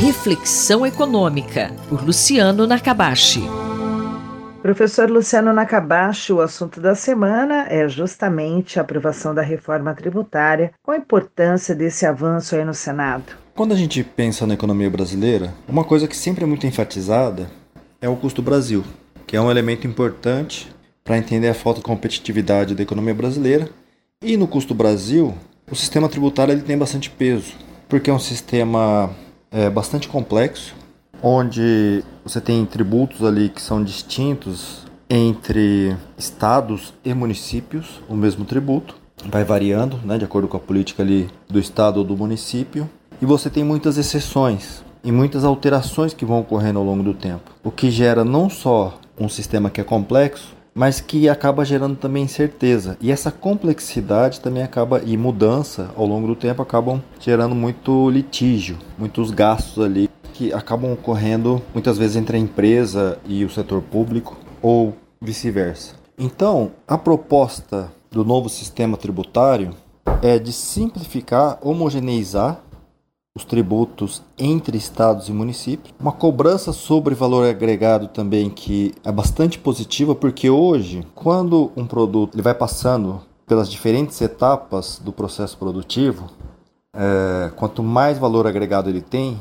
Reflexão Econômica, por Luciano Nakabashi. Professor Luciano Nakabashi, o assunto da semana é justamente a aprovação da reforma tributária. Qual a importância desse avanço aí no Senado? Quando a gente pensa na economia brasileira, uma coisa que sempre é muito enfatizada é o custo Brasil, que é um elemento importante para entender a falta de competitividade da economia brasileira. E no custo Brasil, o sistema tributário ele tem bastante peso, porque é um sistema é, bastante complexo, onde você tem tributos ali que são distintos entre estados e municípios, o mesmo tributo, vai variando, né, de acordo com a política ali do estado ou do município, e você tem muitas exceções e muitas alterações que vão ocorrendo ao longo do tempo, o que gera não só um sistema que é complexo, mas que acaba gerando também incerteza. E essa complexidade também acaba e mudança ao longo do tempo acabam gerando muito litígio, muitos gastos ali que acabam ocorrendo muitas vezes entre a empresa e o setor público ou vice-versa. Então, a proposta do novo sistema tributário é de simplificar, homogeneizar os tributos entre estados e municípios. Uma cobrança sobre valor agregado também que é bastante positiva, porque hoje, quando um produto ele vai passando pelas diferentes etapas do processo produtivo, é, quanto mais valor agregado ele tem,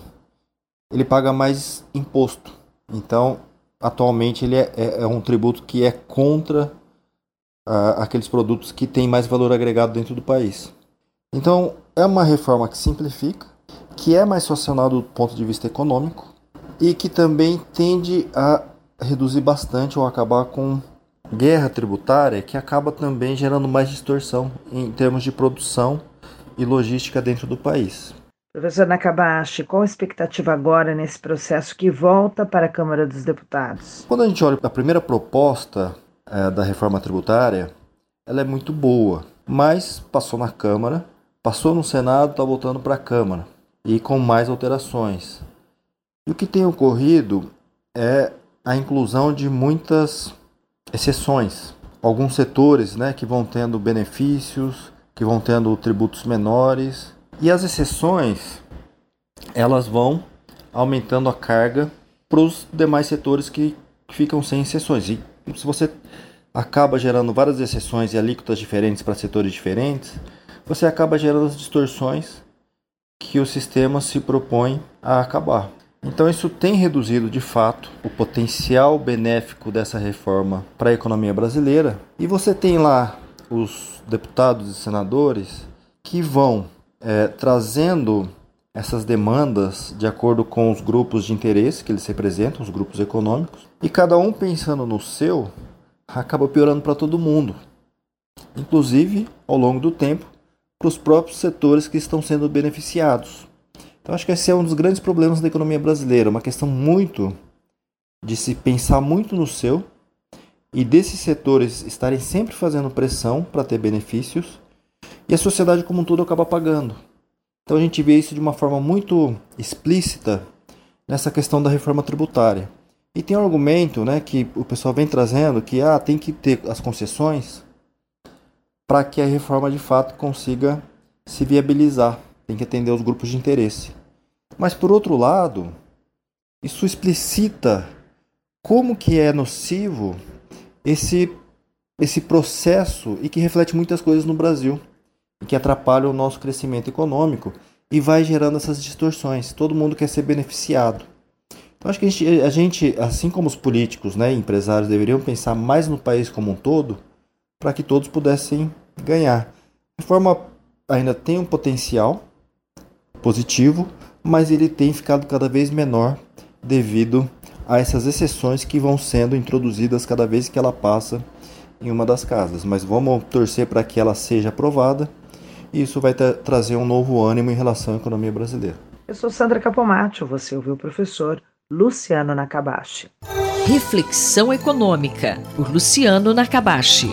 ele paga mais imposto. Então, atualmente ele é, é, é um tributo que é contra aqueles produtos que têm mais valor agregado dentro do país. Então, é uma reforma que simplifica, que é mais racional do ponto de vista econômico e que também tende a reduzir bastante ou acabar com guerra tributária, que acaba também gerando mais distorção em termos de produção e logística dentro do país. Professor Nakabashi, qual a expectativa agora nesse processo que volta para a Câmara dos Deputados? Quando a gente olha a primeira proposta é, da reforma tributária, ela é muito boa, mas passou na Câmara, passou no Senado, está voltando para a Câmara e com mais alterações. E o que tem ocorrido é a inclusão de muitas exceções. Alguns setores né, que vão tendo benefícios, que vão tendo tributos menores. E as exceções, elas vão aumentando a carga para os demais setores que ficam sem exceções. E se você acaba gerando várias exceções e alíquotas diferentes para setores diferentes, você acaba gerando as distorções que o sistema se propõe a acabar. Então, isso tem reduzido de fato o potencial benéfico dessa reforma para a economia brasileira. E você tem lá os deputados e senadores que vão é, trazendo essas demandas de acordo com os grupos de interesse que eles representam, os grupos econômicos, e cada um pensando no seu, acaba piorando para todo mundo. Inclusive, ao longo do tempo, para os próprios setores que estão sendo beneficiados. Então acho que esse é um dos grandes problemas da economia brasileira, uma questão muito de se pensar muito no seu e desses setores estarem sempre fazendo pressão para ter benefícios e a sociedade como um todo acaba pagando. Então a gente vê isso de uma forma muito explícita nessa questão da reforma tributária. E tem um argumento né, que o pessoal vem trazendo que ah, tem que ter as concessões para que a reforma de fato consiga se viabilizar. Tem que atender os grupos de interesse. Mas por outro lado, isso explicita como que é nocivo esse esse processo e que reflete muitas coisas no Brasil e que atrapalha o nosso crescimento econômico e vai gerando essas distorções. Todo mundo quer ser beneficiado. Então acho que a gente, a gente assim como os políticos, né, empresários deveriam pensar mais no país como um todo para que todos pudessem ganhar. A reforma ainda tem um potencial positivo, mas ele tem ficado cada vez menor devido a essas exceções que vão sendo introduzidas cada vez que ela passa em uma das casas. Mas vamos torcer para que ela seja aprovada e isso vai trazer um novo ânimo em relação à economia brasileira. Eu sou Sandra Capomatto, você ouviu o professor Luciano Nakabashi. Reflexão Econômica, por Luciano Nakabashi.